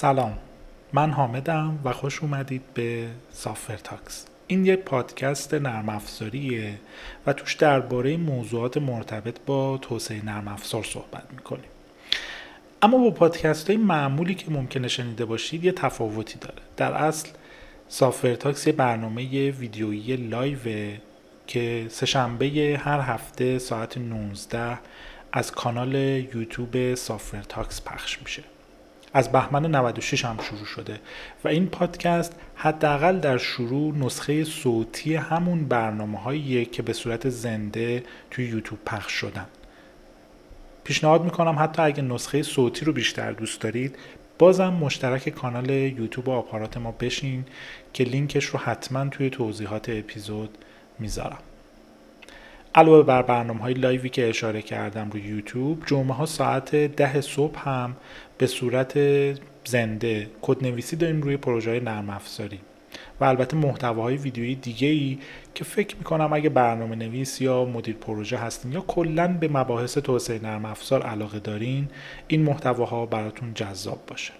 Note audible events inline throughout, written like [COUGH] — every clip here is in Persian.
سلام. من حامدم و خوش اومدید به سافر تاکس این یک پادکست نرم افزاریه و توش درباره موضوعات مرتبط با توسعه نرم افزار صحبت می‌کنیم. اما با پادکست های معمولی که ممکنه شنیده باشید یه تفاوتی داره. در اصل سافر تاکس یه برنامه ویدیویی live ه که سه‌شنبه هر هفته ساعت 19 از کانال یوتیوب سافر تاکس پخش میشه. از بهمن 96 هم شروع شده و این پادکست حداقل در شروع نسخه صوتی همون برنامه هاییه که به صورت زنده توی یوتیوب پخش شدن. پیشنهاد می‌کنم حتی اگه نسخه صوتی رو بیشتر دوست دارید بازم مشترک کانال یوتیوب و آپارات ما بشین که لینکش رو حتما توی توضیحات اپیزود می‌ذارم. علاوه بر برنامه های live ی که اشاره کردم روی یوتیوب جمعه ها ساعت ده صبح هم به صورت زنده کد نویسی داریم روی پروژه نرم افزاری. و البته محتواهای ویدیویی دیگه ای که فکر می‌کنم اگه برنامه نویس یا مدیر پروژه هستین یا کلا به مباحث توسعه نرم افزار علاقه دارین این محتواها براتون جذاب باشه.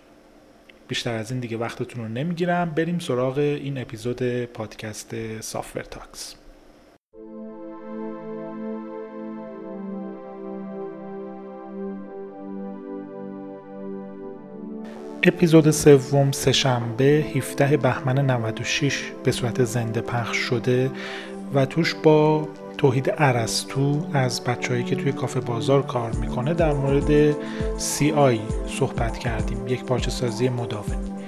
بیشتر از این دیگه وقتتون رو نمی‌گیرم. بریم سراغ این اپیزود پادکست Software Talks اپیزود سوم سهشنبه 17 بهمن 96 به صورت زنده پخش شده و توش با توحید عرستو از بچههایی که توی کافه بازار کار می‌کنه در مورد سی آی صحبت کردیم یک پارچه سازی مداوم.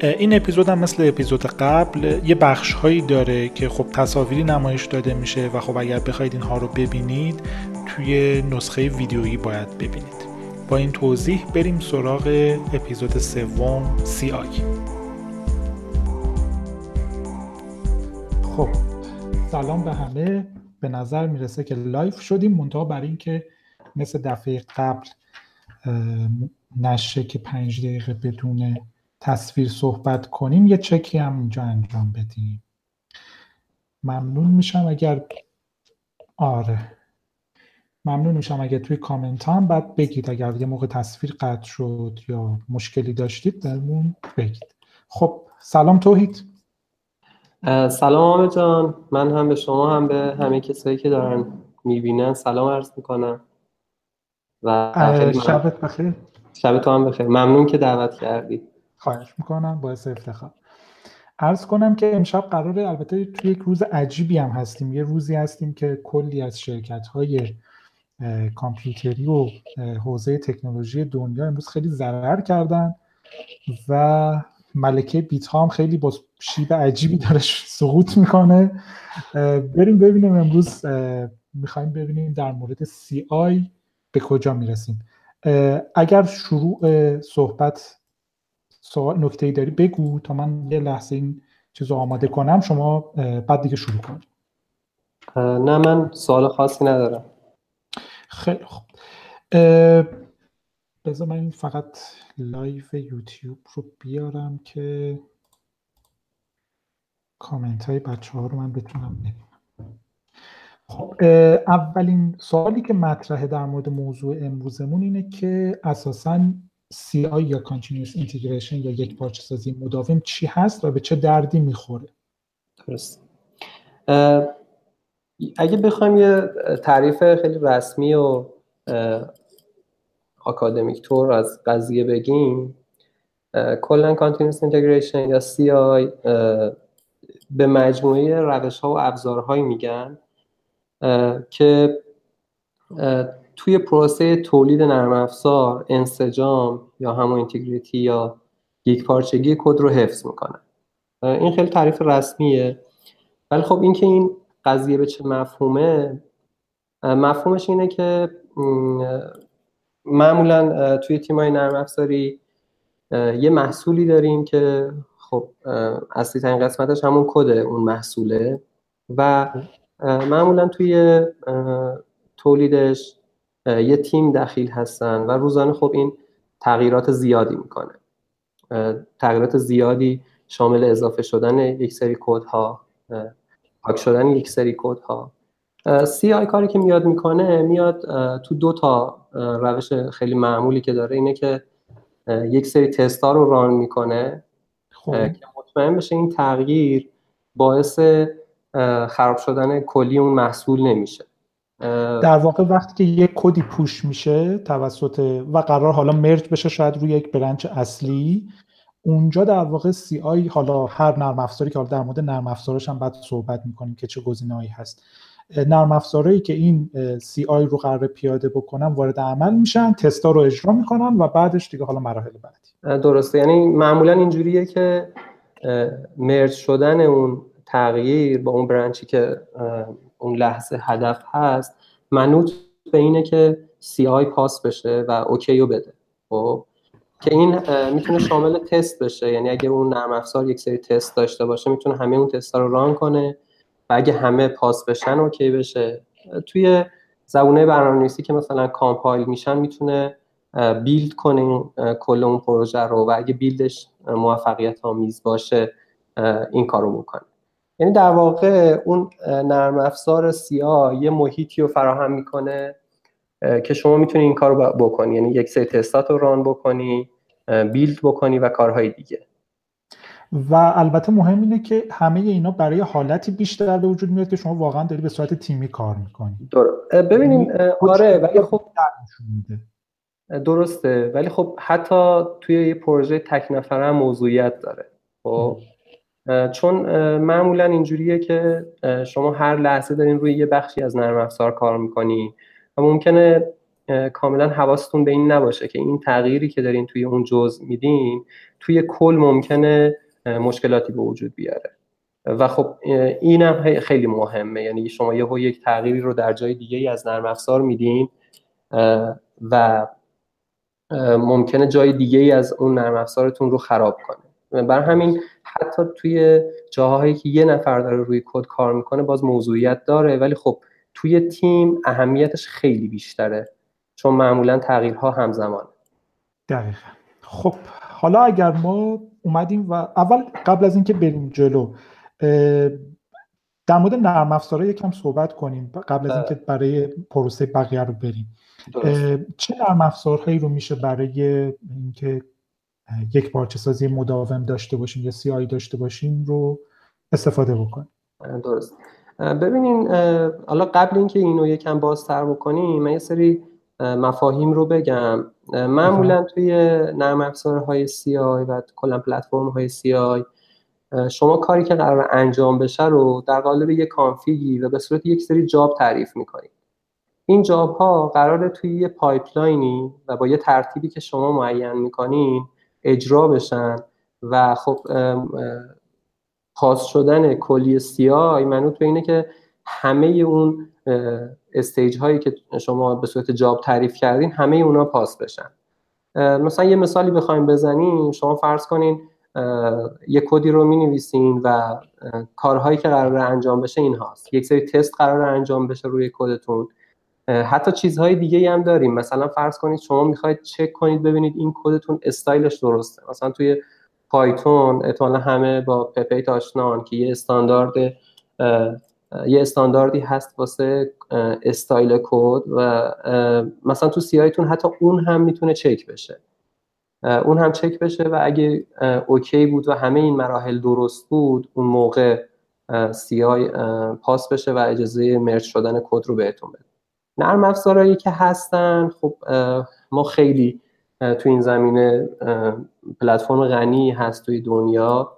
این اپیزود هم مثل اپیزود قبل یه بخش هایی داره که خب تصاویری نمایش داده میشه و خب اگر بخواید اینها رو ببینید توی نسخه ویدیویی باید ببینید. با این توضیح بریم سراغ اپیزود سوم CI خب سلام به همه. به نظر می‌رسه که live شدیم منتها برای اینکه مثل دفعه قبل نشه که پنج دقیقه بدون تصویر صحبت کنیم یه چکی هم اینجا انجام بدیم. ممنون میشم اگر آره. ممنون میشم اگه توی کامنت هم. بعد بگید اگر یه موقع تصویر قطع شد یا مشکلی داشتید بهمون بگید. خب سلام توحید. سلام آمه جان. من هم به شما هم به همه کسایی که دارن می‌بینن سلام عرض می‌کنم. و شبت بخیر. شب تو هم بخیر. ممنون که دعوت کردی. خواهش می‌کنم. باعث افتخار. عرض کنم که امشب قراره البته توی یک روز عجیبی هم هستیم. یه روزی هستیم که کلی از شرکت های کامپیوتری و حوزه تکنولوژی دنیا امروز خیلی ضرر کردن و ملکه بیت هم خیلی با شیب عجیبی داره سقوط می‌کنه. بریم ببینیم امروز می‌خوایم ببینیم در مورد سی آی به کجا می‌رسیم. اگر شروع صحبت سوال نکته داری بگو تا من یه لحظه این چیز رو آماده کنم شما بعد دیگه شروع کنید نه من سوال خاصی ندارم. خیلی خوب. بذار من فقط live یوتیوب رو بیارم که کامنت های بچه ها رو من بتونم ببینم. خب اولین سوالی که مطرحه در مورد موضوع امروزمون اینه که اساسا CI یا Continuous Integration یا یک پارچه سازی مداوم چی هست و به چه دردی می‌خوره؟ درست. اگه بخوایم یه تعریف خیلی رسمی و اکادمیک تور از قضیه بگیم کلا کانتینوس اینتگریشن یا CI به مجموعه روش ها و ابزارهایی میگن که توی پروسه تولید نرم افزار انسجام یا همون اینتگریتی یا یک پارچگی کد رو حفظ می‌کنن. این خیلی تعریف رسمیه. ولی خب اینکه این قضیه به چه مفهومه مفهومش اینه که معمولا توی تیمای نرم افزاری یه محصولی داریم که خب اصلی ترین قسمتش همون کد اون محصوله و معمولا توی تولیدش یه تیم دخیل هستن و روزانه خب این تغییرات زیادی می‌کنه. تغییرات زیادی شامل اضافه شدن یک سری کدها پاک شدن یک سری کد ها سی آی کاری که میاد می‌کنه میاد تو دو تا روش خیلی معمولی که داره اینه که یک سری تست ها رو ران می‌کنه خب. که مطمئن بشه این تغییر باعث خراب شدن کلی اون محصول نمیشه در واقع وقتی که یک کدی push میشه توسط و قرار حالا merge بشه شاید روی یک branch اصلی اونجا در واقع CI حالا هر نرم افزاری که حالا در مورد نرم افزارش هم بعد صحبت می‌کنیم که چه گزینه‌ای هست. نرم افزارهایی که این CI رو قرار پیاده بکنن وارد عمل میشن تستا رو اجرا می‌کنن و بعدش دیگه حالا مراحل بعدی. درسته. یعنی معمولا اینجوریه که merge شدن اون تغییر با اون branch ی که اون لحظه هدف هست منوط به اینه که CI pass بشه و okay رو بده. خب؟ که این می‌تونه شامل تست بشه. یعنی اگه اون نرم افزار یک سری تست داشته باشه می‌تونه همه اون تست رو run کنه و اگه همه pass بشن okay بشه. توی زبون برنامه‌نویسی که مثلا compile میشن می‌تونه بیلد کنه کل اون پروژه رو و اگه بیلدش موفقیت آمیز باشه این کارو می‌کنه یعنی در واقع اون نرم افزار سیاه یه محیطی رو فراهم می‌کنه که شما می‌تونی این کار رو بکنی. یعنی یک سری تستات رو ران بکنی. بیلد بکنی و کارهای دیگه. و البته مهم اینه که همه اینا برای حالتی بیشتر به وجود میاد که شما واقعا داری به صورت تیمی کار می‌کنی. ببینیم یعنی آره ولی خب درسته. ولی خب حتی توی یه پروژه تک نفره هم موضوعیت داره. خب چون معمولا اینجوریه که شما هر لحظه دارین روی یه بخشی از نرم افزار کار می‌کنی و ممکنه کاملا حواستون به این نباشه که این تغییری که دارین توی اون جزء میدین توی کل ممکنه مشکلاتی به وجود بیاره. و خب این هم خیلی مهمه. یعنی شما یه یک تغییری رو در جای دیگه از نرم افزار میدین و ممکنه جای دیگه ای از اون نرم افزارتون رو خراب کنه. برای همین حتی توی جاهایی که یه نفر داره روی کد کار می‌کنه باز موضوعیت داره. ولی خب توی تیم اهمیتش خیلی بیشتره. چون معمولا تغییرها همزمان دقیقا. خب حالا اگر ما اومدیم و اول قبل از اینکه بریم جلو در مورد نرم افزارها یکم صحبت کنیم قبل از اینکه برای پروسه بقیه رو بریم. چه نرم افزارهایی رو میشه برای اینکه یک پارچه سازی مداوم داشته باشیم یا سی آی داشته باشیم رو استفاده بکنیم؟ درست. ببینین حالا قبل اینکه اینو یکم بازتر بکنیم من یه سری مفاهیم رو بگم. معمولا توی نرم افزارهای CI و کلا پلتفرم های CI شما کاری که قرار انجام بشه رو در قالب یک config ی و به صورت یک سری job تعریف می‌کنید. این job ها قراره توی یه pipeline ی و با یه ترتیبی که شما معین می‌کنین اجرا بشن و خب pass شدن کلی CI منوط به اینه که همه اون stage هایی که شما به صورت job تعریف کردین همه اونا pass بشن. مثلا یه مثالی بخوایم بزنیم. شما فرض کنین یه کدی رو می نویسین و کارهایی که قرار انجام بشه این هاست یک سری تست قرار انجام بشه روی کدتون. حتی چیزهای دیگه هم داریم. مثلا فرض کنید شما می‌خواید چک کنید ببینید این کدتون استایلش درسته. مثلا توی پایتون احتمالا همه با PEP eight آشنان که یه استاندارد یه استانداردی هست واسه استایل کد و مثلا تو CI تون حتی اون هم می‌تونه چک بشه. اون هم چک بشه و اگه okay بود و همه این مراحل درست بود اون موقع CI pass بشه و اجازه merge شدن کد رو بهتون بده. نرم افزارهایی که هستن خب ما خیلی تو این زمینه پلتفرم غنی هست توی دنیا.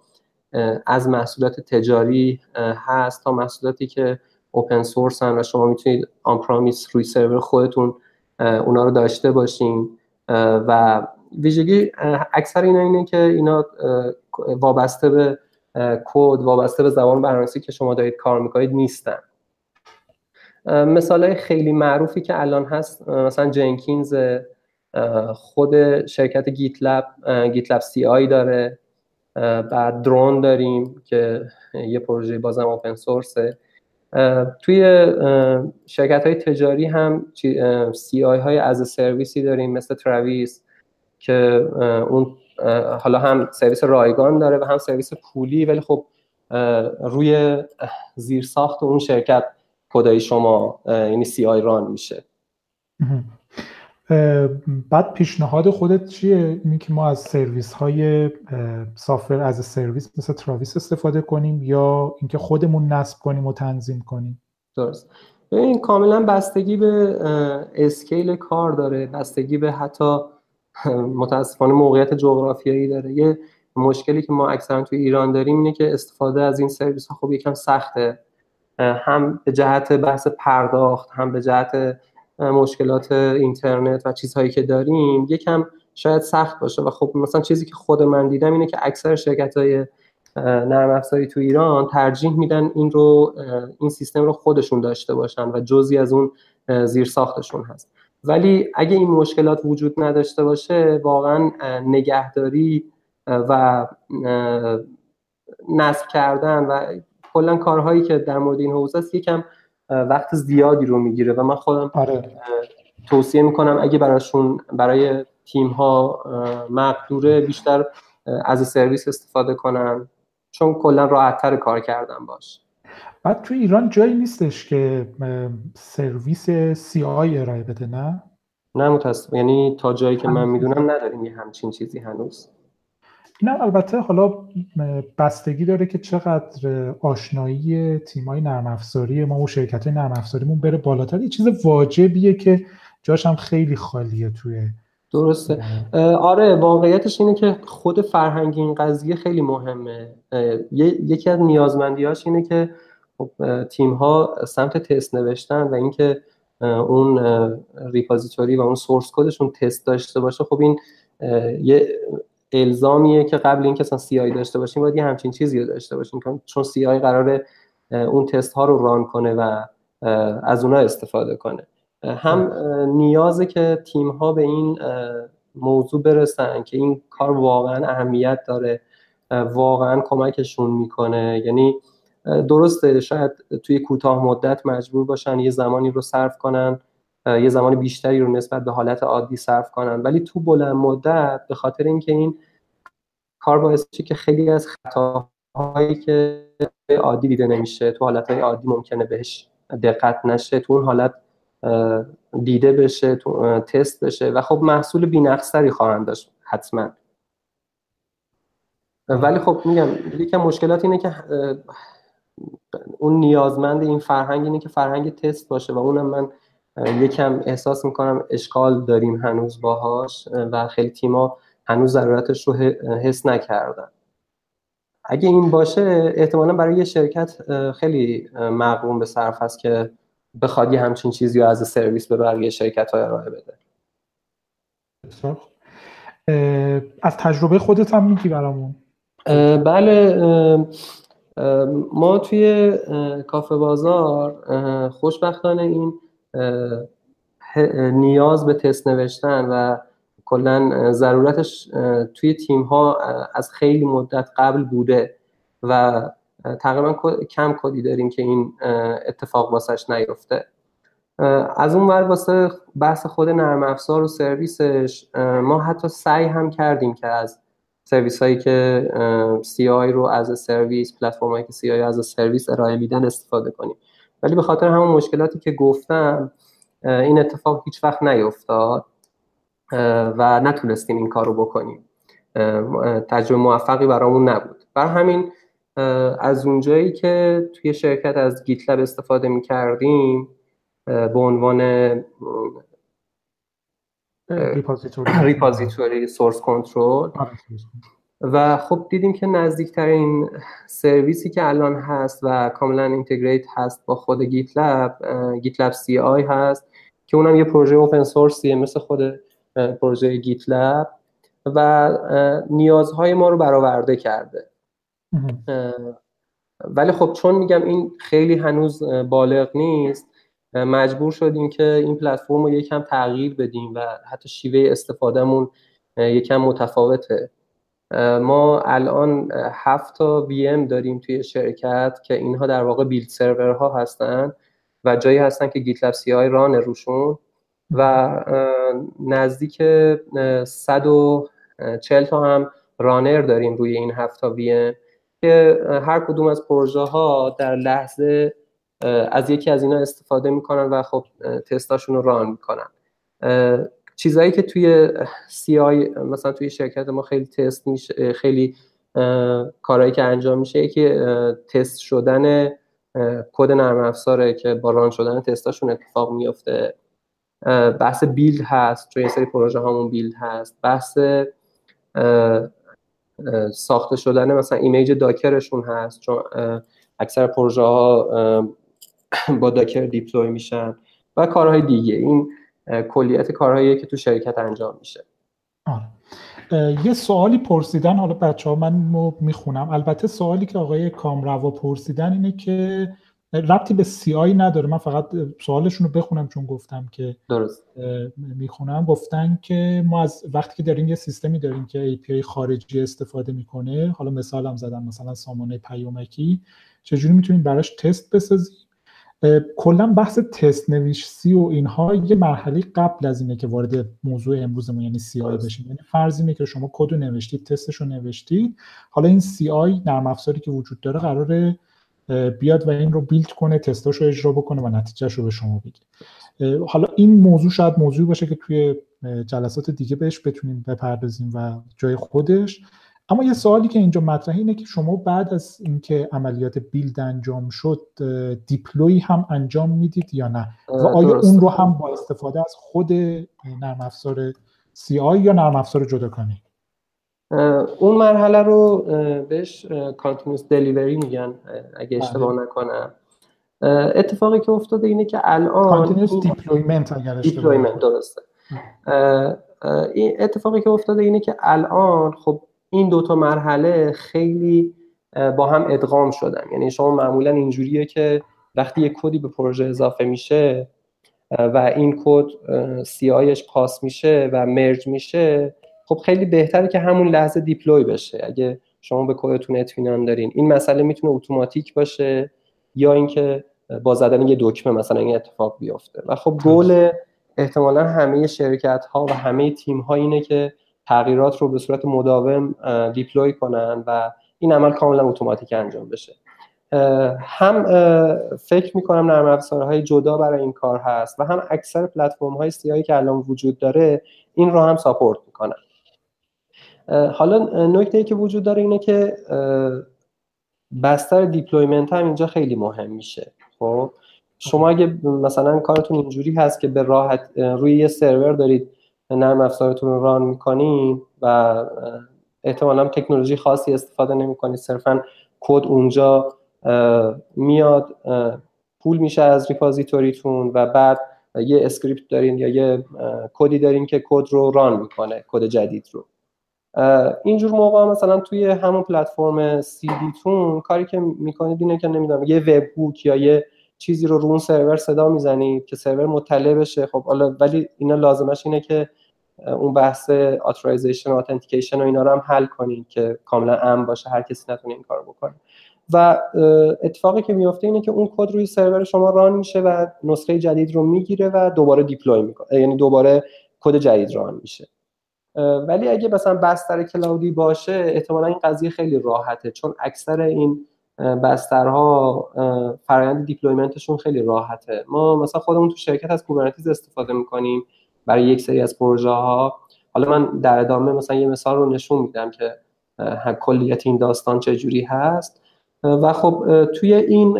از محصولات تجاری هست تا محصولاتی که اوپن سورس هن و شما می‌تونید آن پرامیس روی سرور خودتون اونا رو داشته باشین. و ویژگی اکثر اینا اینه که اینا وابسته به کد وابسته به زبان برنامه‌نویسی که شما دارید کار می‌کنید نیستن. مثال های خیلی معروفی که الان هست مثلا جنکینز خود شرکت گیت لب GitLab CI داره. بعد Drone داریم که یه پروژه بازم open source ه توی شرکت های تجاری هم CI های as a service ی داریم مثل Travis که اون حالا هم سرویس رایگان داره و هم سرویس پولی ولی خب روی زیرساخت اون شرکت کدای شما یعنی CI run میشه. بعد پیشنهاد خودت چیه؟ اینی که ما از سرویس های software as a service مثل Travis استفاده کنیم یا اینکه خودمون نصب کنیم و تنظیم کنیم؟ درست. این کاملا بستگی به scale کار داره بستگی به حتی متاسفانه موقعیت جغرافیایی داره. یه مشکلی که ما اکثرا توی ایران داریم اینه که استفاده از این سرویس ها خب یکم سخته. هم به جهت بحث پرداخت هم به جهت مشکلات اینترنت و چیزهایی که داریم یکم شاید سخت باشه. و خب مثلا چیزی که خود من دیدم اینه که اکثر شرکت های نرم افزاری تو ایران ترجیح میدن این رو این سیستم رو خودشون داشته باشن و جزی از اون زیر ساختشون هست. ولی اگه این مشکلات وجود نداشته باشه واقعا نگهداری و نصب کردن و کلا کارهایی که در مورد این حوزه است یکم وقت زیادی رو می‌گیره و من خودم آره. توصیه می‌کنم اگه براشون برای تیم ها مقدوره بیشتر از سرویس استفاده کنن چون کلا راحتتر کار کردن باش. بعد تو ایران جایی نیستش که سرویس سی آی ارائه بده نه؟ نه متاسف یعنی تا جایی که من می‌دونم نداریم یه همچین چیزی هنوز. این البته حالا بستگی داره که چقدر آشنایی تیمای نرم افزاری ما و شرکت های نرم افزاریمون بره بالاتر. یه چیز واجبیه که جاش هم خیلی خالیه توی درسته. آره واقعیتش اینه که خود فرهنگ این قضیه خیلی مهمه. یکی از نیازمندیاش اینه که خب تیم ها سمت تست نوشتن و اینکه اون ریپازیتوری و اون سورس کدشون تست داشته باشه. خب این یه الزامیه که قبل اینکه اصلا سی آی داشته باشیم باید یه همچین چیزی رو داشته باشیم چون سی آی قراره اون تست ها رو ران کنه و از اونها استفاده کنه. هم نیازه که تیم ها به این موضوع برسن که این کار واقعا اهمیت داره. واقعا کمکشون می‌کنه. یعنی درسته شاید توی کوتاه مدت مجبور باشن یه زمانی رو صرف کنن. یه زمان بیشتری رو نسبت به حالت عادی صرف کنن. ولی تو بلند مدت به خاطر اینکه این کار باعث که خیلی از خطاهایی که عادی دیده نمیشه تو حالت عادی ممکنه بهش دقت نشه تو اون حالت دیده بشه تو تست بشه و خب محصول بینقصری خواهند داشت حتما. ولی خب میگم یکم مشکلات اینه که اون نیازمند این فرهنگ اینه که فرهنگ تست باشه و اونم من یکم احساس می‌کنم اشکال داریم هنوز باهاش و خیلی تیما هنوز ضرورتش رو حس نکردن. اگه این باشه احتمالا برای یه شرکت خیلی مقروم به صرف هست که بخواد یه همچین چیزی رو از سرویس به بقیه شرکت های ارائه بده. از تجربه خودت هم میگی برامون؟ بله ما توی کافه بازار خوشبختانه این نیاز به تست نوشتن و کلا ضرورتش توی تیم ها از خیلی مدت قبل بوده و تقریبا کم کدی داریم که این اتفاق واسش نیفته. از اون ور واسه بحث خود نرم افزار و سرویسش ما حتی سعی هم کردیم که از سرویس هایی که CI رو as a service پلتفرم هایی که CI as a service ارائه میدن استفاده کنیم. ولی به خاطر همون مشکلاتی که گفتم این اتفاق هیچ وقت نیفتاد و نتونستیم این کار رو بکنیم تجربه موفقی برامون نبود. بر همین از اونجایی که توی شرکت از GitLab استفاده می کردیم به عنوان repository source control و خب دیدیم که نزدیکترین سرویسی که الان هست و کاملا integrate هست با خود GitLab GitLab CI هست که اونم یه پروژه open source یه مثل خود پروژه GitLab و نیازهای ما رو برآورده کرده. ولی خب چون میگم این خیلی هنوز بالغ نیست مجبور شدیم که این پلتفرم رو یکم تغییر بدیم و حتی شیوه استفادهمون یکم متفاوته. ما الان هفت تا ام داریم توی شرکت که اینها در واقع بیلد سرورها هستن و جایی هستن که گیت لب سی آی ران روشون و نزدیک 140 تا هم رانر داریم روی این هفت تا ام که هر کدوم از پروژه ها در لحظه از یکی از اینا استفاده می‌کنن و خب تستاشون رو ران می‌کنن. چیزهایی که توی سی آی مثلا توی شرکت ما خیلی تست میشه خیلی کارهایی که انجام میشه که تست شدن کد نرم افزاره که با ران شدن تستاشون اتفاق میفته بحث build هست چون یه سری پروژه هامون build هست. بحث ساخته شدن مثلا image Docker شون هست چون اکثر پروژه ها با Docker deploy میشن و کارهای دیگه. این کلیت کارهایی که تو شرکت انجام میشه. آره. یه سوالی پرسیدن حالا بچه ها من می‌خونم. البته سوالی که آقای کامروا پرسیدن اینه که ربطی به CI نداره. من فقط سوالشون رو بخونم چون گفتم که درست. می‌خونم. گفتن که ما از وقتی که داریم یه سیستمی داریم که API خارجی استفاده می‌کنه. حالا مثالم زدم مثلا سامانه پیامکی. چجوری می‌تونیم براش تست بسازیم؟ کلا بحث تست نویسی و اینها یه مرحله قبل از اینه که وارد موضوع امروزمون یعنی CI بشیم. یعنی فرض اینه که شما کد رو نوشتید تستش رو نوشتید. حالا این سی آی نرم افزاری که وجود داره قراره بیاد و این رو بیلد کنه تستاش رو اجرا بکنه و نتیجهش رو به شما بگه. حالا این موضوع شاید موضوعی باشه که توی جلسات دیگه بهش بتونیم بپردازیم و جای خودش. اما یه سوالی که اینجا مطرحه اینه که شما بعد از اینکه عملیات بیلد انجام شد دیپلوی هم انجام می‌دید یا نه؟ و آیا اون رو هم با استفاده از خود نرم افزار CI یا نرم افزار جداگانه اون مرحله رو بهش continuous delivery میگن اگه اشتباه بله. نکنم اتفاقی که افتاده اینه که الان continuous deployment اگر deployment درسته. این اتفاقی که افتاده اینه که الان خب این دوتا مرحله خیلی با هم ادغام شدن. یعنی شما معمولا اینجوریه که وقتی یک کدی به پروژه اضافه میشه و این کد سی آیش پاس میشه و مرج میشه خب خیلی بهتره که همون لحظه دیپلوی بشه. اگه شما به کدتون اطمینان دارین. این مسئله می‌تونه اتوماتیک باشه یا اینکه با زدن یه دکمه مثلا این اتفاق بیفته. و خب گول احتمالا همه شرکت ها و همه تیم ها اینه که تغییرات رو به صورت مداوم دیپلوی کنن و این عمل کاملا اتوماتیک انجام بشه. هم فکر می‌کنم نرم افزارهای جدا برای این کار هست و هم اکثر پلتفرم های CI ای که الان وجود داره این رو هم support می‌کنن. حالا نکته ای که وجود داره اینه که بستر deployment هم اینجا خیلی مهم میشه. خب شما اگه مثلا کارتون اینجوری هست که به راحت روی یه سرور دارید نرم افزارتون رو run می‌کنین و احتمالا تکنولوژی خاصی استفاده نمی‌کنید. صرفا کد اونجا میاد pull میشه از repository تون و بعد یه script دارین یا یه کدی دارین که کد رو run می‌کنه کد جدید رو. اینجور موقع مثلا توی همون پلتفرم CI تون کاری که می‌کنید اینه که نمی‌دونم یه webhook یا یه چیزی رو رو اون سرور صدا می‌زنید که سرور مطلع بشه. خب حالا ولی اینا لازمش اینه که اون بحث authorization و authentication و اینا رو هم حل کنید که کاملا امن باشه هر کسی نتونه این کارو بکنه. و اتفاقی که میفته اینه که اون کد روی سرور شما run میشه و نسخه جدید رو می‌گیره و دوباره deploy می‌کنه یعنی دوباره کد جدید run میشه. ولی اگه مثلا بستر cloud ی باشه احتمالا این قضیه خیلی راحته چون اکثر این بسترها فرآیند deployment شون خیلی راحته. ما مثلا خودمون تو شرکت از Kubernetes استفاده می‌کنیم برای یک سری از پروژه ها حالا من در ادامه مثلا یه مثال رو نشون میدم که کلیت این داستان چجوری هست. و خب توی این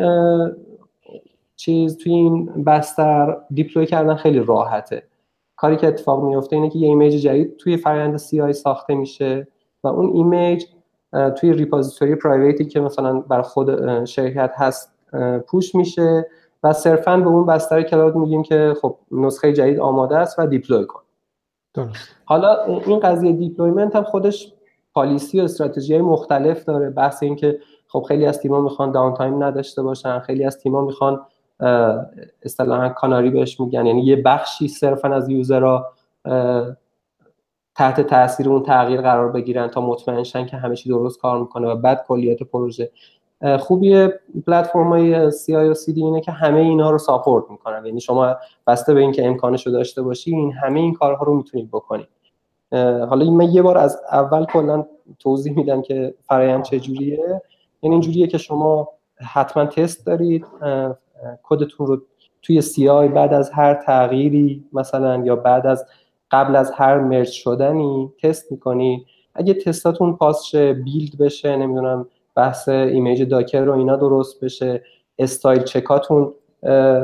چیز توی این بستر deploy کردن خیلی راحته. کاری که اتفاق میفته اینه که یه image جدید توی فرآیند CI ساخته میشه و اون image توی repository private ی که مثلا بر خود شرکت هست push میشه و صرفا به اون بستر cloud میگیم که خب نسخه جدید آماده است و deploy کن. حالا این قضیه deployment هم خودش policy و استراتژی های مختلف داره. بحث این که خب خیلی از تیم‌ها می‌خوان downtime نداشته باشن خیلی از تیم‌ها می‌خوان اصطلاحا canary بهش میگن. یعنی یه بخشی صرفا از user ها تحت تاثیر اون تغییر قرار بگیرن تا مطمئن شن که همه چی درست کار می‌کنه و بعد کلیات پروژه. خوبی پلتفرم های CI و سی دی اینه که همه اینا رو support می‌کنن. یعنی شما بسته به اینکه امکانش رو داشته باشین همه این کارها رو می‌تونید بکنید. حالا من یه بار از اول کلا توضیح میدم که فرایند چجوریه یعنی اینجوریه که شما حتما تست دارید کدتون رو توی CI بعد از هر تغییری مثلا یا بعد از قبل از هر merge شدنی تست می‌کنی. اگه تستاتون pass شه build بشه نمی‌دونم بحث image Docker رو اینا درست بشه style check اتون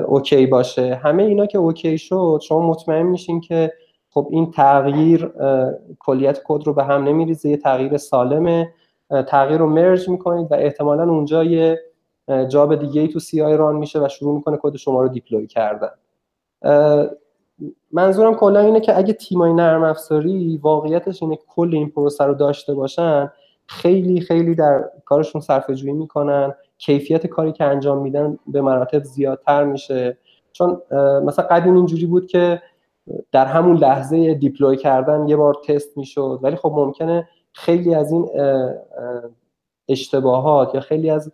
okay باشه. همه اینا که okay شد شما مطمئن میشین که خب این تغییر کلیت کد رو به هم نمیریزه یه تغییر سالمه. تغییر رو merge می‌کنید و احتمالا اونجا یه job دیگه ای تو CI run میشه و شروع می‌کنه کد شما رو deploy کردن. منظورم کلا اینه که اگه تیمای نرم افزاری واقعیتش اینه کل این پروسه رو داشته باشن خیلی خیلی در کارشون صرفه جویی می‌کنن کیفیت کاری که انجام میدن به مراتب زیادتر میشه. چون مثلا قدیم اینجوری بود که در همون لحظه دیپلوی کردن یه بار تست می‌شد ولی خب ممکنه خیلی از این اشتباهات یا خیلی از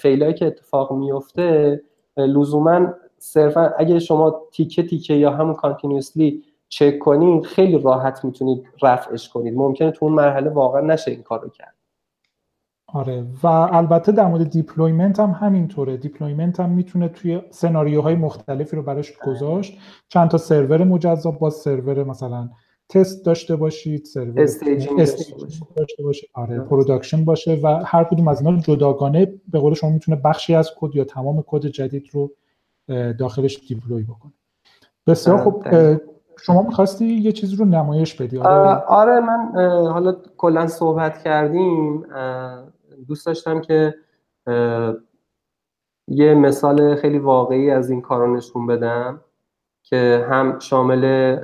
فیلایی که اتفاق میفته لزوما صرفا اگه شما تیکه تیکه یا همون continuously چک کنید خیلی راحت می‌تونید رفعش کنید. ممکنه تو اون مرحله واقعا نشه این کار رو کرد. آره. و البته در مورد deployment هم همینطوره. deployment هم می‌تونه توی سناریوهای مختلفی رو براش گذاشت. چند تا سرور مجزا با سرور مثلا تست داشته باشید سرور staging داشته باشید. آره production باشه و هر کدوم از اینا جداگانه به قول شما می‌تونه بخشی از کد یا تمام کد جدید رو داخلش deploy بکنه. بسیار خب شما می‌خواستی یه چیزی رو نمایش بدی آره, آره من حالا کلا صحبت کردیم. دوست داشتم که یه مثال خیلی واقعی از این کار رو نشون بدم که هم شامل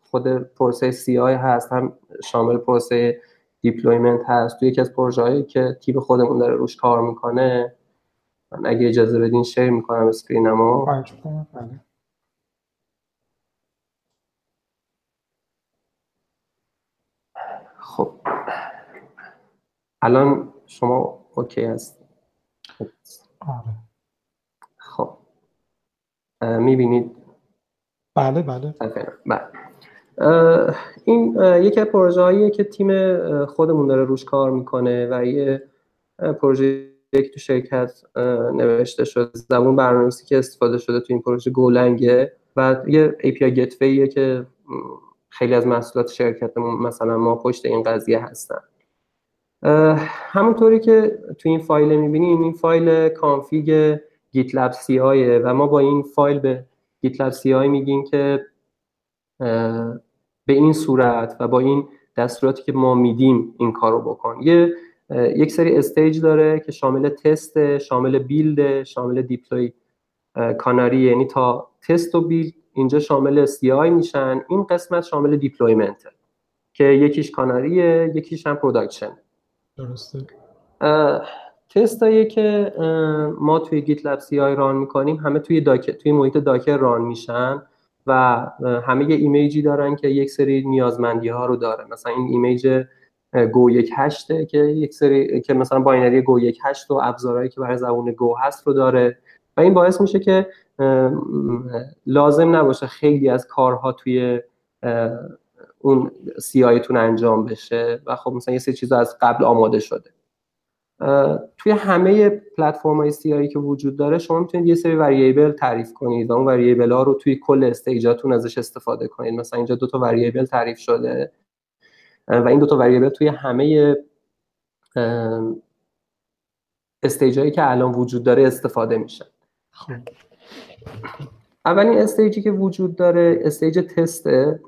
خود پروسه CI هست هم شامل پروسه deployment هست. تو یکی از پروژه هایی که تیم خودمون داره روش کار می‌کنه من اگه اجازه بدین share می‌کنم screen مو. بله. خب. الان شما OK هست؟ آره. خب. می‌بینید؟ بله بله. بله. این یکی از پروژه که تیم خودمون داره روش کار می‌کنه و یه پروژه یک تو شرکت نوشته شده. زبون برنامه‌نویسی که استفاده شده تو این پروژه گولنگه. و یه API Gateway که خیلی از محصولات شرکتمون مثلا ما پشت این قضیه هستن. همونطوری که تو این فایل می‌بینیم این فایل کانفیگ GitLab CI و ما با این فایل به GitLab CI میگیم که به این صورت و با این دستوراتی که ما میدیم این کار رو بکن. یه یک سری stage داره که شامل تست شامل build شامل deploy canary. یعنی تا تست و build اینجا شامل CI میشن. این قسمت شامل deployment که یکیش canary ه یکیش هم production درسته. تستایی که ما توی GitLab CI run می‌کنیم همه توی Docker توی محیط Docker run میشن و همه یه image ی دارن که یک سری نیازمندی ها رو داره. مثلا این image Go یک هشته که یک سری که مثلا binary Go یک هشت و ابزارهایی که برای زبون Go هست رو داره. و این باعث میشه که لازم نباشه خیلی از کارها توی اون CI تون انجام بشه و خب مثلا یه سری چیزا از قبل آماده شده. توی همه پلتفرم های CI که وجود داره شما می‌تونید یه سری variable تعریف کنید. و اون variable ها رو توی کل stage اتون ازش استفاده کنید. مثلا اینجا دو تا variable تعریف شده. و این دو تا variable توی همه stage هایی که الان وجود داره استفاده میشن. خب. اولین stage ی که وجود داره stage تسته.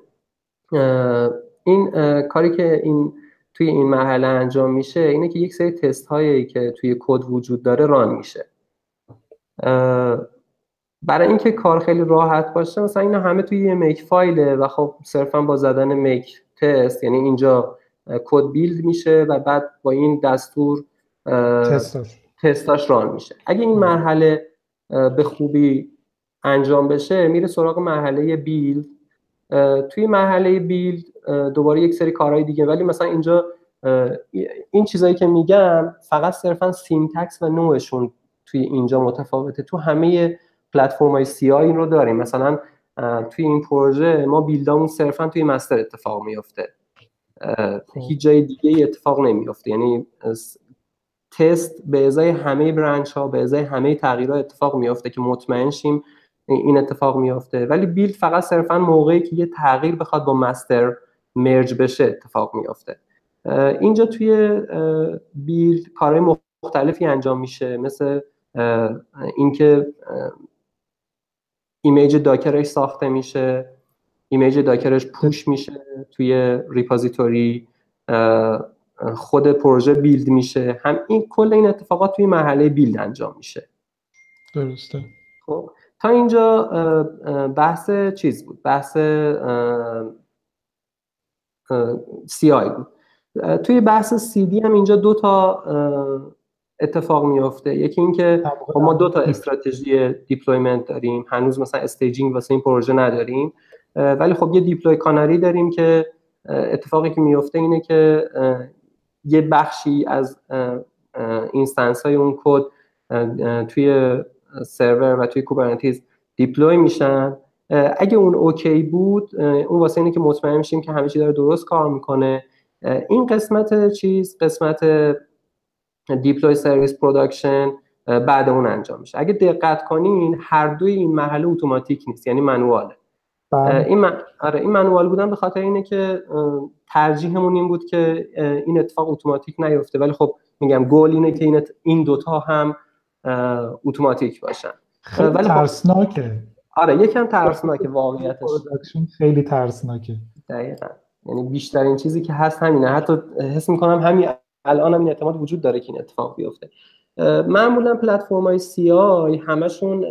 این کاری که این توی این مرحله انجام میشه اینه که یک سری تست هایی که توی کد وجود داره run میشه. برای اینکه کار خیلی راحت باشه مثلا اینا همه توی یه makefile ه و خب صرفا با زدن make test یعنی اینجا کد build میشه و بعد با این دستور تستاش, تستاش run میشه. اگه این مرحله به خوبی انجام بشه میره سراغ مرحله build. توی مرحله build دوباره یک سری کارهای دیگه ولی مثلا اینجا این چیزایی که میگم فقط صرفا syntax و نوعشون توی اینجا متفاوته. تو همه پلتفرم های CI این رو داریم. مثلا توی این پروژه ما بیلدامون صرفا توی مستر اتفاق میفته خب. هیچ جای دیگه اتفاق نمیفته یعنی تست به ازای همه برنچ ها به ازای همه تغییرات اتفاق میفته که مطمئن شیم این اتفاق میافته. ولی بیلد فقط صرفا موقعی که یه تغییر بخواد با مستر مرج بشه اتفاق میافته. اینجا توی بیلد کارهای مختلفی انجام میشه. مثل اینکه image Docker ش ساخته میشه. image Docker ش push میشه توی repository خود پروژه build میشه. هم این کل این اتفاقات توی مرحله build انجام میشه. درسته. خب تا اینجا بحث چیز بود؟ بحث CI بود. توی بحث سی دی هم اینجا دو تا اتفاق میافته. یکی اینکه خب ما دو تا استراتژی deployment داریم. هنوز مثلا staging واسه این پروژه نداریم. ولی خب یه deploy canary داریم که اتفاقی که میفته اینه که یه بخشی از instance های اون کد توی سرور و توی Kubernetes deploy میشن. اگه اون OK بود اون واسه اینه که مطمئن میشیم که همه چی داره درست کار می‌کنه. این قسمت چیز؟ قسمت deploy سرویس production بعد اون انجام میشه. اگه دقت کنین هر دوی این مرحله اتوماتیک نیست یعنی manual ه بله. این من... آره این manual بودن به خاطر اینه که ترجیحمون این بود که این اتفاق اتوماتیک نیفته. ولی خب میگم گل اینه که این این دوتا هم اتوماتیک باشن. خیلی ولی خب ترسناکه. آره یکم ترسناکه واقعیتش. خیلی ترسناکه. دقیقا. یعنی بیشترین چیزی که هست همینه. حتی حس می‌کنم همین الان هم این اعتماد وجود داره که این اتفاق بیفته. معمولا پلتفرم های سی آی همشون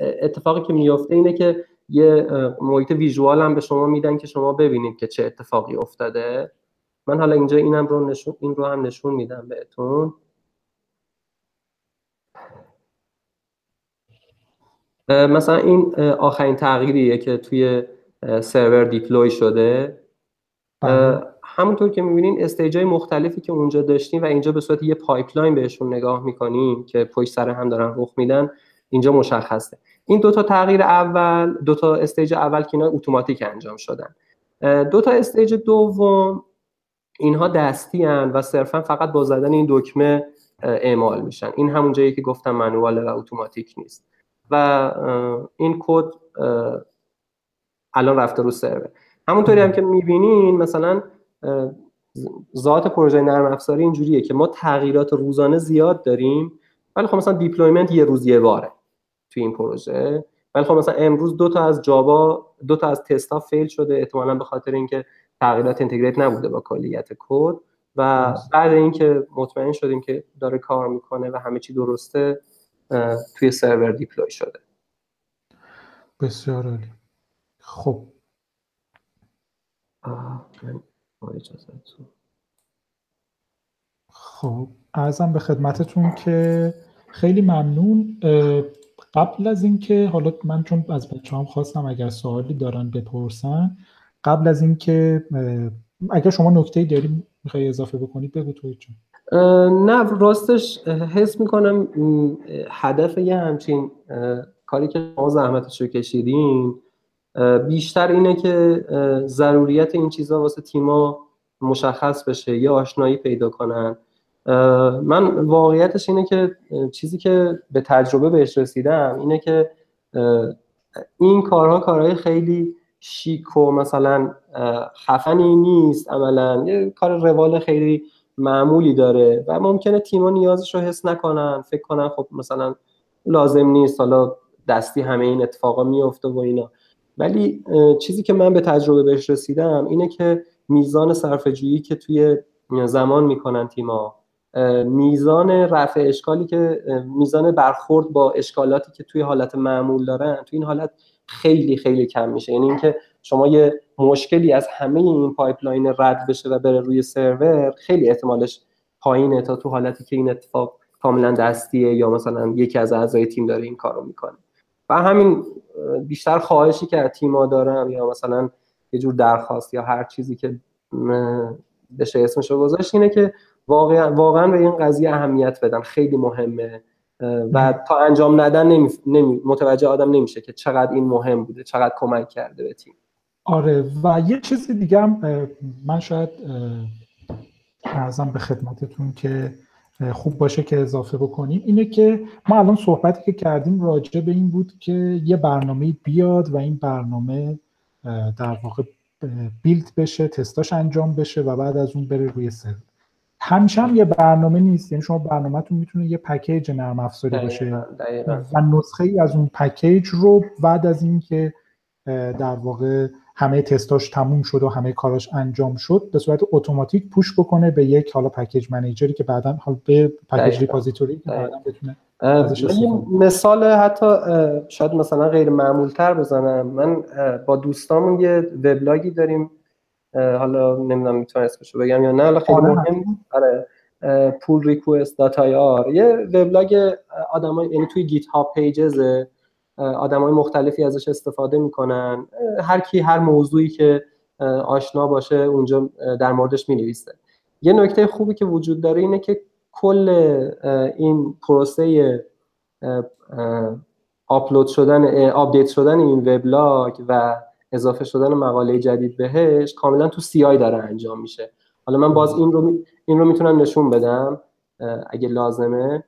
اتفاقی که میفته اینه که یه محیط ویژوال هم به شما میدن که شما ببینید که چه اتفاقی افتاده. من حالا اینجا اینم رو نشون این رو هم نشون میدم بهتون. مثلا این آخرین تغییریه که توی سرور deploy شده. همونطور که می‌بینین stage های مختلفی که اونجا داشتیم و اینجا به صورت یه pipeline بهشون نگاه می‌کنیم که پشت سر هم دارن رخ میدن اینجا مشخصه. این دو تا تغییر اول دو تا stage اول که اینا اتوماتیک انجام شدن. دو تا stage دوم اینها دستی هن و صرفا فقط با زدن این دکمه اعمال میشن. این همون جایی که گفتم manual و اتوماتیک نیست. و این کد الان رفته رو سرور. همونطوری هم که می‌بینین مثلا ذات پروژه نرم افزاری اینجوریه که ما تغییرات روزانه زیاد داریم ولی خب مثلا deployment یه روز یه باره توی این پروژه. ولی خب مثلا امروز دو تا از job ا دو تا از تستا fail شده احتمالا به خاطر اینکه تغییرات integrate نبوده با کلیت کد. و بعد اینکه مطمئن شدیم که داره کار می‌کنه و همه چی درسته توی سرور دیپلوی شده. بسیار عالی. خب. خب ارزم به خدمتتون که خیلی ممنون. قبل از اینکه حالا من چون از بچه هم خواستم اگر سوالی دارن بپرسن قبل از اینکه اگر شما نکته داری می‌خوای اضافه بکنید بگو توی چون نه راستش حس می‌کنم هدف یه همچین کاری که شما زحمتش رو کشیدین بیشتر اینه که ضروریت این چیزها واسه تیما مشخص بشه یا آشنایی پیدا کنن. من واقعیتش اینه که چیزی که به تجربه بهش رسیدم اینه که این کارها کارهای خیلی شیک و مثلا خفنی نیست عملا. یه کار روال خیلی معمولی داره و ممکنه تیما نیازش رو حس نکنن فکر کنن خب مثلا لازم نیست. حالا دستی همه این اتفاقا میفته و اینا. ولی چیزی که من به تجربه بهش رسیدم اینه که میزان صرفه‌جویی که توی زمان می‌کنن تیما میزان رفع اشکالی که میزان برخورد با اشکالاتی که توی حالت معمول دارن توی این حالت خیلی خیلی کم میشه. یعنی اینکه شما یه مشکلی از همه این pipeline رد بشه و بره روی سرور خیلی احتمالش پایینه تا تو حالتی که این اتفاق کاملا دستیه یا مثلا یکی از اعضای تیم داره این کارو می‌کنه. و همین بیشتر خواهشی که از تیما دارم یا مثلا یه جور درخواست یا هر چیزی که بشه اسمش رو گذاشت اینه که واقعا واقعا به این قضیه اهمیت بدن. خیلی مهمه. و تا انجام ندن نمی, نمی، متوجه آدم نمیشه که چقدر این مهم بوده چقدر کمک کرده به تیم. آره. و یه چیز دیگه من شاید ارزم به خدمتتون که خوب باشه که اضافه بکنیم. اینه که ما الان صحبتی که کردیم راجع به این بود که یه برنامه بیاد و این برنامه در واقع build بشه تستاش انجام بشه و بعد از اون بره روی سرور همیشه هم یه برنامه نیست. یعنی شما برنامهتون می‌تونه یه package نرم افزاری باشه. و نسخه ای از اون package رو بعد از اینکه در واقع همه تستاش تموم شد و همه کاراش انجام شد به صورت اتوماتیک push بکنه به یک حالا package manager ی که بعدا حالا به package repository بتونه مثال حتی شاید مثلا غیر معمول تر بزنم. من با دوستامون یه وبلاگی داریم. حالا نمی‌دونم می‌تونم اسمشو بگم یا نه. حالا خیلی آره. مهم آره پول ریکوست آر یه وبلاگ آدمای یعنی توی گیت هاب پیجز آدمای مختلفی ازش استفاده می‌کنن. هر کی هر موضوعی که آشنا باشه اونجا در موردش می‌نویسه. یه نکته خوبی که وجود داره اینه که کل این پروسه آپلود شدن update شدن این وبلاگ و اضافه شدن مقاله جدید بهش کاملا تو CI داره انجام میشه. حالا من باز این رو این رو می‌تونم نشون بدم اگه لازمه.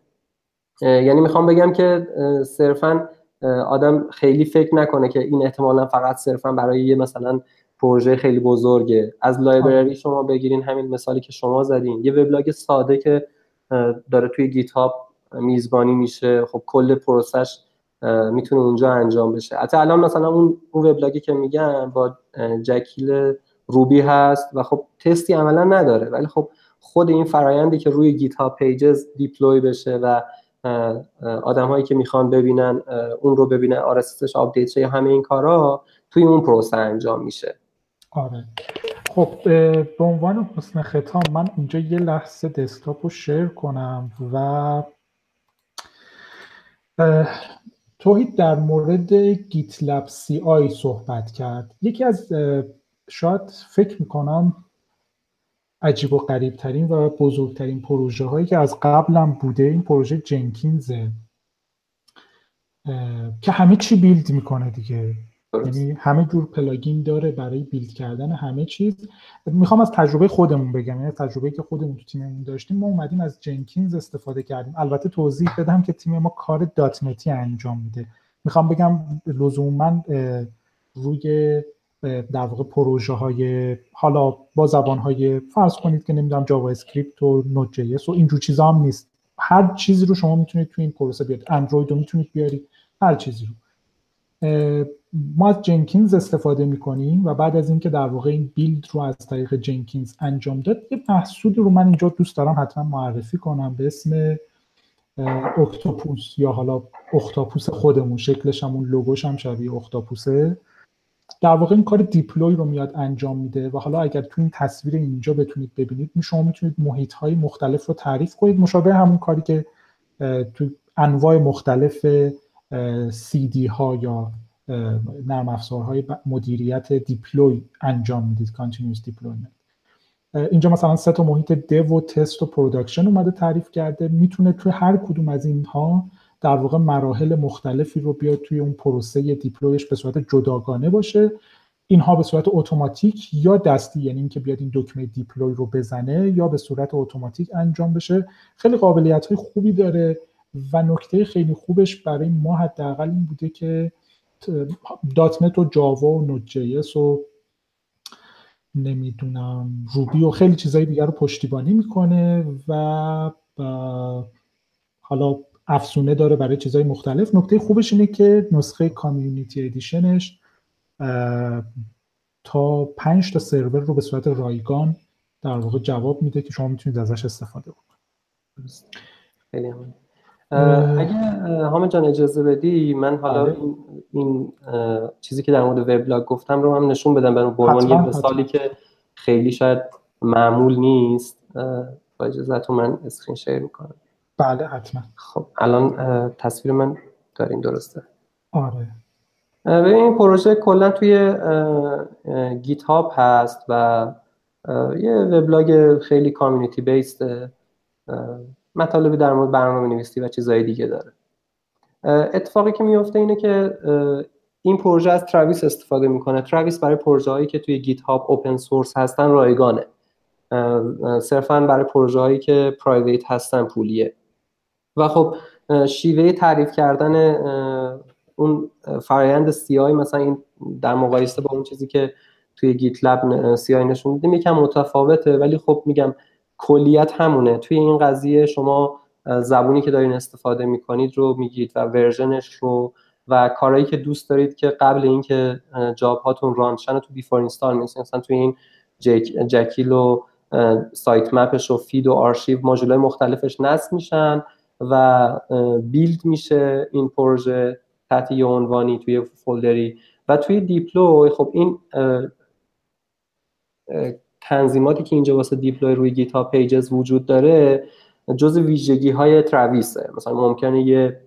یعنی می‌خوام بگم که صرفا آدم خیلی فکر نکنه که این احتمالا فقط صرفا برای یه مثلا پروژه خیلی بزرگه. از library شما بگیرین همین مثالی که شما زدین. یه وبلاگ ساده که داره توی GitHub میزبانی میشه. خب کل پروسش می‌تونه اونجا انجام بشه. حتی الان مثلا اون اون وبلاگی که میگم با Jekyll Ruby هست و خب تستی عملا نداره. ولی خب خود این فرایندی که روی GitHub Pages deploy بشه و آدم هایی که می‌خوان ببینن اون رو ببینن RSSش update شه همه این کارا توی اون پروسه انجام میشه. آره. خب به عنوان حسن ختام من اینجا یه لحظه دسکتاپ رو شیر کنم و توحید در مورد گیت لب سی آی صحبت کرد. یکی از شاید فکر می‌کنم عجیب و قریب ترین و بزرگترین پروژه هایی که از قبلم بوده این پروژه جنکینزه که همه چی بیلد می‌کنه دیگه. یعنی همه جور plugin داره برای build کردن همه چیز. می‌خوام از تجربه خودمون بگم یعنی تجربه که خودمون تو تیممون داشتیم ما اومدیم از Jenkins استفاده کردیم. البته توضیح بدم که تیم ما کار .NETی انجام میده. می‌خوام بگم لزوما روی در واقع پروژه های حالا با زبان های فرض کنید که نمی‌دونم JavaScript و Node.js و اینجور چیزا هم نیست. هر چیزی رو شما می‌تونید تو این پروسه بیارید. اندروید رو می‌تونید بیارید. هر چیزی رو. ما از جنکینز استفاده می‌کنیم و بعد از اینکه در واقع این بیلد رو از طریق جنکینز انجام داد یه محصولی رو من اینجا دوست دارم حتما معرفی کنم به اسم اکتوپوس یا حالا اختاپوس خودمون شکلش همون لوگوش هم شبیه اختاپوسه در واقع این کار دیپلوی رو میاد انجام میده و حالا اگر تو این تصویر اینجا بتونید ببینید شما می‌تونید محیط های مختلف رو تعریف کنید. مشابه همون کاری که تو انواع مختلف سی دی ها یا نرم افزارهای مدیریت deploy انجام می‌دید continuous deployment اینجا مثلا سه تا محیط dev و تست و production اومده تعریف کرده. می‌تونه توی هر کدوم از اینها در واقع مراحل مختلفی رو بیاد توی اون پروسه deployش به صورت جداگانه باشه. اینها به صورت اتوماتیک یا دستی یعنی اینکه بیاد این دکمه deploy رو بزنه یا به صورت اتوماتیک انجام بشه. خیلی قابلیت های خوبی داره و نکته خیلی خوبش برای ما حداقل این بوده که .NET و Java و Node.js و نمی‌دونم Ruby و خیلی چیزهای دیگر رو پشتیبانی می‌کنه و حالا افسونه داره برای چیزهای مختلف. نکته خوبش اینه که نسخه community editionش تا پنج تا سرور رو به صورت رایگان در واقع جواب میده که شما می‌تونید ازش استفاده بکنید. خیلی اگه حامد جان اجازه بدی من حالا بله. این, این چیزی که در مورد وبلاگ گفتم رو هم نشون بدم. برای عنوان یه مثالی که خیلی شاید معمول نیست با اجازهتون من اسکرین شیر می‌کنم. بله حتما. خب الان تصویر من داریم درسته؟ آره. ببین این پروژه کلا توی GitHub هست و یه وبلاگ خیلی community basedه مطالبی در مورد برنامه نویسی و چیزهای دیگه داره. اتفاقی که میفته اینه که این پروژه از Travis استفاده می‌کنه. Travis برای پروژه هایی که توی GitHub open source هستن رایگانه. صرفا برای پروژه هایی که private هستن پولیه. و خب شیوه تعریف کردن اون فرایند CI مثلا این در مقایسه با اون چیزی که توی GitLab CI نشون میدیم یکم متفاوته. ولی خب میگم کلیت همونه. توی این قضیه شما زبونی که دارین استفاده می‌کنید رو میگید و ورژنش رو و کارهایی که دوست دارید که قبل اینکه job هاتون run شن تو before install مثلا توی این Jekyll و sitemapش و feed و آرشیو ماژول مختلفش نصب میشن. و build میشه این پروژه تحت یه عنوانی توی folderی. و توی deploy خب این تنظیماتی که اینجا واسه deploy روی GitHub Pages وجود داره جز ویژگی های Travisه. مثلا ممکنه یه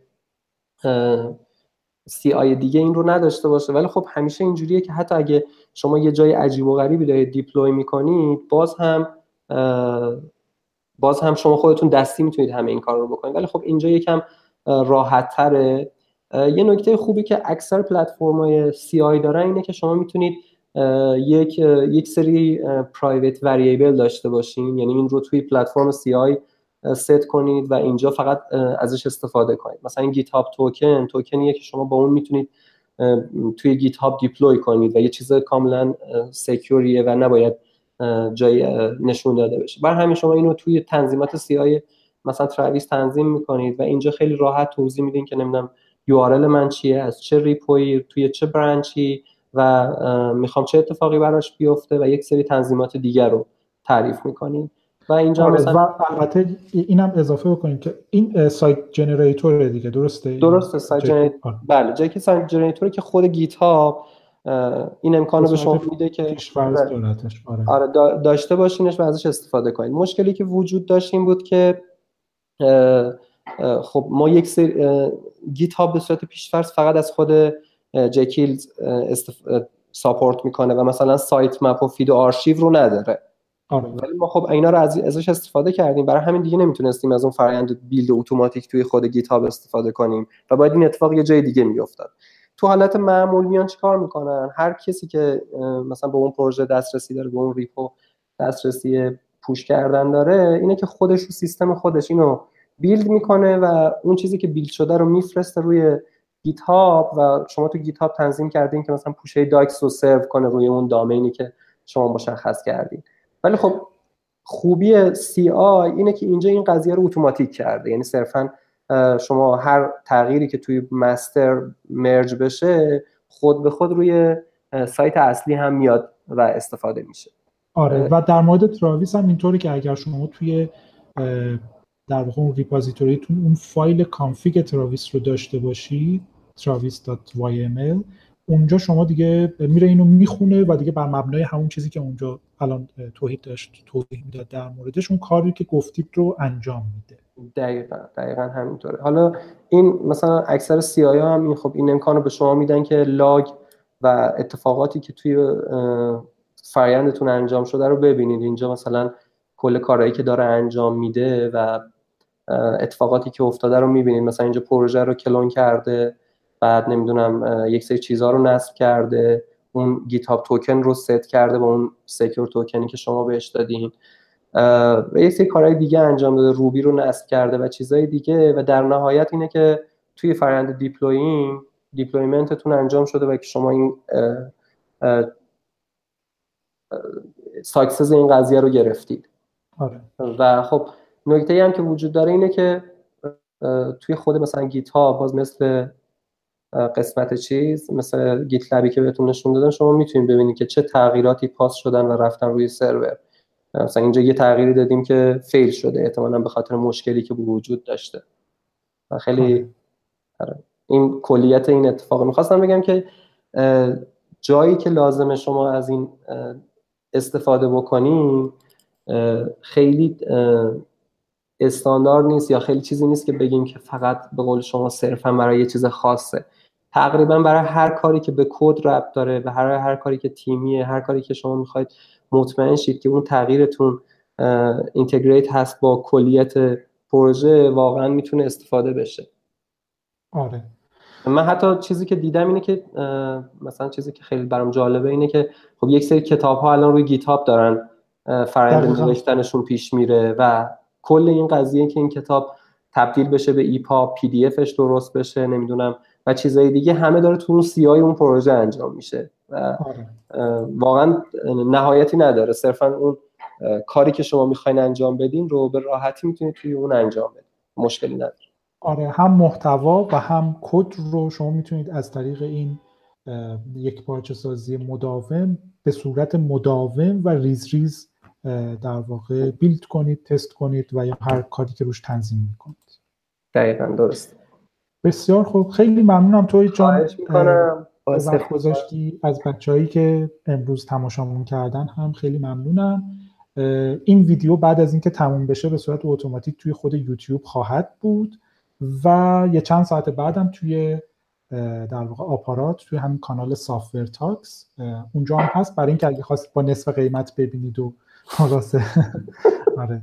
CI دیگه این رو نداشته باشه. ولی خب همیشه اینجوریه که حتی اگه شما یه جای عجیب و غریبی دارید deploy می‌کنید باز هم باز هم شما خودتون دستی می‌تونید همه این کار رو بکنید. ولی خب اینجا یکم راحت تره یه نکته خوبی که اکثر پلتفرم های CI دارن اینه که شما می‌تونید یک یک سری private variable داشته باشین. یعنی این رو توی platform CI set کنید و اینجا فقط ازش استفاده کنید. مثلا GitHub token tokenیه که شما با اون می‌تونید توی GitHub deploy کنید و یه چیز کاملا secureیه و نباید جای نشون داده بشه. بر همین شما اینو توی تنظیمات CI مثلا Travis تنظیم می‌کنید و اینجا خیلی راحت توضیح میدین که نمی‌دونم URL من چیه از چه repoی توی چه branchی و می‌خوام چه اتفاقی براش بیفته و یک سری تنظیمات دیگر رو تعریف می‌کنیم و اینجا آره مثلا... و البته اینم اضافه بکنیم که این site generator دیگه درسته؟ درسته site generator بله جایی که site generator که خود GitHub این امکانو به شما میده که آره, آره. داشته باشینش و ازش استفاده کنید مشکلی که وجود داشت این بود که خب ما یک سری GitHub به صورت پیشفرض فقط از خود Jekyll استف... support می‌کنه و مثلا sitemap و feed و آرشیو رو نداره. آره. ولی ما خب اینا رو از ازش استفاده کردیم. برای همین دیگه نمی‌تونستیم از اون فرآیند build اتوماتیک توی خود GitHub استفاده کنیم و باید این اتفاق یه جای دیگه میافتاد. تو حالت معمول میان چیکار می‌کنن؟ هر کسی که مثلا به اون پروژه دسترسی داره به اون repo دسترسی push کردن داره اینه که خودش و سیستم خودش اینو build می‌کنه و اون چیزی که build شده رو میفرسته روی GitHub و شما تو GitHub تنظیم کردین که مثلا پوشه docs رو سرو کنه روی اون domainی که شما مشخص کردین. ولی خب خوبی CI اینه که اینجا این قضیه رو اتوماتیک کرده یعنی صرفا شما هر تغییری که توی master merge بشه خود به خود روی سایت اصلی هم میاد و استفاده میشه. آره و در مورد Travis هم اینطوری که اگر شما توی در واقع اون repository تون اون فایل config Travis رو داشته باشی travis.yml اونجا شما دیگه میره اینو می‌خونه و دیگه بر مبنای همون چیزی که اونجا الان توحید داشت توضیح می‌داد در موردش اون کاری که گفتید رو انجام میده. دقیقا دقیقا همینطوره. حالا این مثلا اکثر CI هم این خب این امکان رو به شما میدن که log و اتفاقاتی که توی فرایندتون انجام شده رو ببینید. اینجا مثلا کل کارهایی که داره انجام میده و اتفاقاتی که افتاده رو می‌بینید. مثلا اینجا پروژه رو کلون کرده بعد نمی‌دونم یک سری چیزها رو نصب کرده اون GitHub token رو ست کرده با اون secure token ی که شما بهش دادین. و یک سری کارهای دیگه انجام داده Ruby رو نصب کرده و چیزهای دیگه و در نهایت اینه که توی فرآیند deploying deployment تون انجام شده و که شما این success این قضیه رو گرفتید آره. و خب نکته هم که وجود داره اینه که توی خود مثلا GitHub باز مثل قسمت چیز مثل GitLab ی که بهتون نشون دادم شما می‌تونید ببینید که چه تغییراتی push شدن و رفتن روی سرور مثلا اینجا یه تغییری دادیم که فیل شده احتمالا به خاطر مشکلی که وجود داشته. و خیلی آره. این کلیت این اتفاق. می‌خواستم بگم که جایی که لازمه شما از این استفاده بکنیم خیلی استاندارد نیست یا خیلی چیزی نیست که بگیم که فقط به قول شما صرفا برای یه چیز خاصه. تقریبا برای هر کاری که به کد ربط داره و هر هر کاری که تیمیه هر کاری که شما می‌خواید مطمئن شید که اون تغییرتون integrate هست با کلیت پروژه واقعا می‌تونه استفاده بشه. آره. من حتی چیزی که دیدم اینه که مثلا چیزی که خیلی برام جالبه اینه که خب یک سری کتاب ها الان روی GitHub دارن فرآیند نوشتنشون پیش میره و کل این قضیه که این کتاب تبدیل بشه به EPUB PDF ش درست بشه نمی‌دونم و چیزای دیگه همه داره تو اون CI اون پروژه انجام میشه. و آره. واقعا نهایتی نداره. صرفا اون کاری که شما می‌خواین انجام بدین رو به راحتی می‌تونید توی اون انجام بدین. مشکلی نداره. آره هم محتوا و هم کد رو شما می‌تونید از طریق این یک پارچه سازی مداوم به صورت مداوم و ریز ریز در واقع build کنید تست کنید و یا هر کاری که روش تنظیم می‌کنید. دقیقا درست بسیار خوب. خیلی ممنونم. توی جان وقت گذاشتی از بچههایی که امروز تماشامون کردن هم خیلی ممنونم این ویدیو بعد از اینکه تموم بشه به صورت اتوماتیک توی خود یوتیوب خواهد بود و یه چند ساعت بعدم توی در واقع آپارات توی همین کانال سافور تاکس اونجا هم هست برای اینکه اگه خواست با نصف قیمت ببینید و خلاصه. [LAUGHS] آره.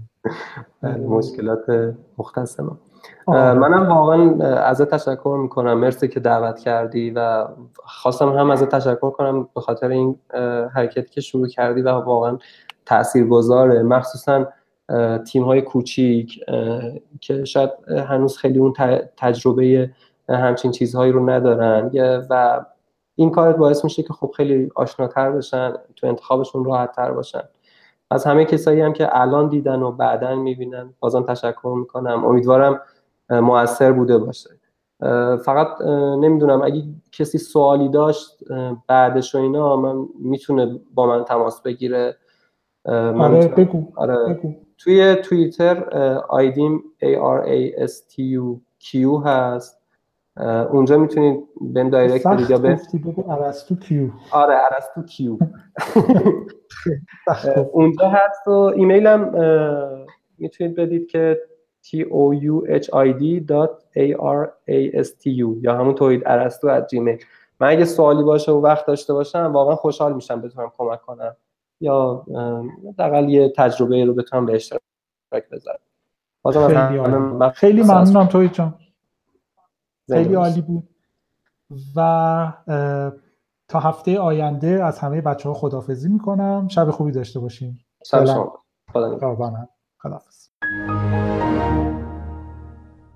مشکلات مختص منم واقعا ازت تشکر می‌کنم. مرسی که دعوت کردی و خواستم هم ازت تشکر کنم به خاطر این حرکتی که شروع کردی و واقعا تاثیرگذاره. مخصوصا تیم های کوچیک که شاید هنوز خیلی اون تجربه همچین چیزهایی رو ندارن. و این کارت باعث میشه که خب خیلی آشناتر بشن تو انتخابشون راحت تر باشن. از همه کسایی هم که الان دیدن و بعدا می‌بینن بازم تشکر می‌کنم. امیدوارم موثر بوده باشه. فقط نمی‌دونم اگه کسی سوالی داشت بعدش و اینا من می‌تونه با من تماس بگیره. آره بگو. آره. بگو. توی توییتر آیدیم A R A S T U Q هست. اونجا می‌تونید به direct بدید یا به ارسطو کیو آره [LAUGHS] ارسطو کیو اونجا هست و ایمیلم می‌تونید بدید که t o u h i d a r a s t u یا همون توحید ارسطو at gmail. من اگه سوالی باشه و وقت داشته باشم واقعا خوشحال میشم بتونم کمک کنم. یا حداقل یه تجربه رو بتونم به اشتراک بذارم. خیلی, خیلی ممنونم توی جان. خیلی عالی بود. و تا هفته آینده از همه بچه ها خدافزی می‌کنم. شب خوبی داشته باشیم شب شما. خدا خدافز Música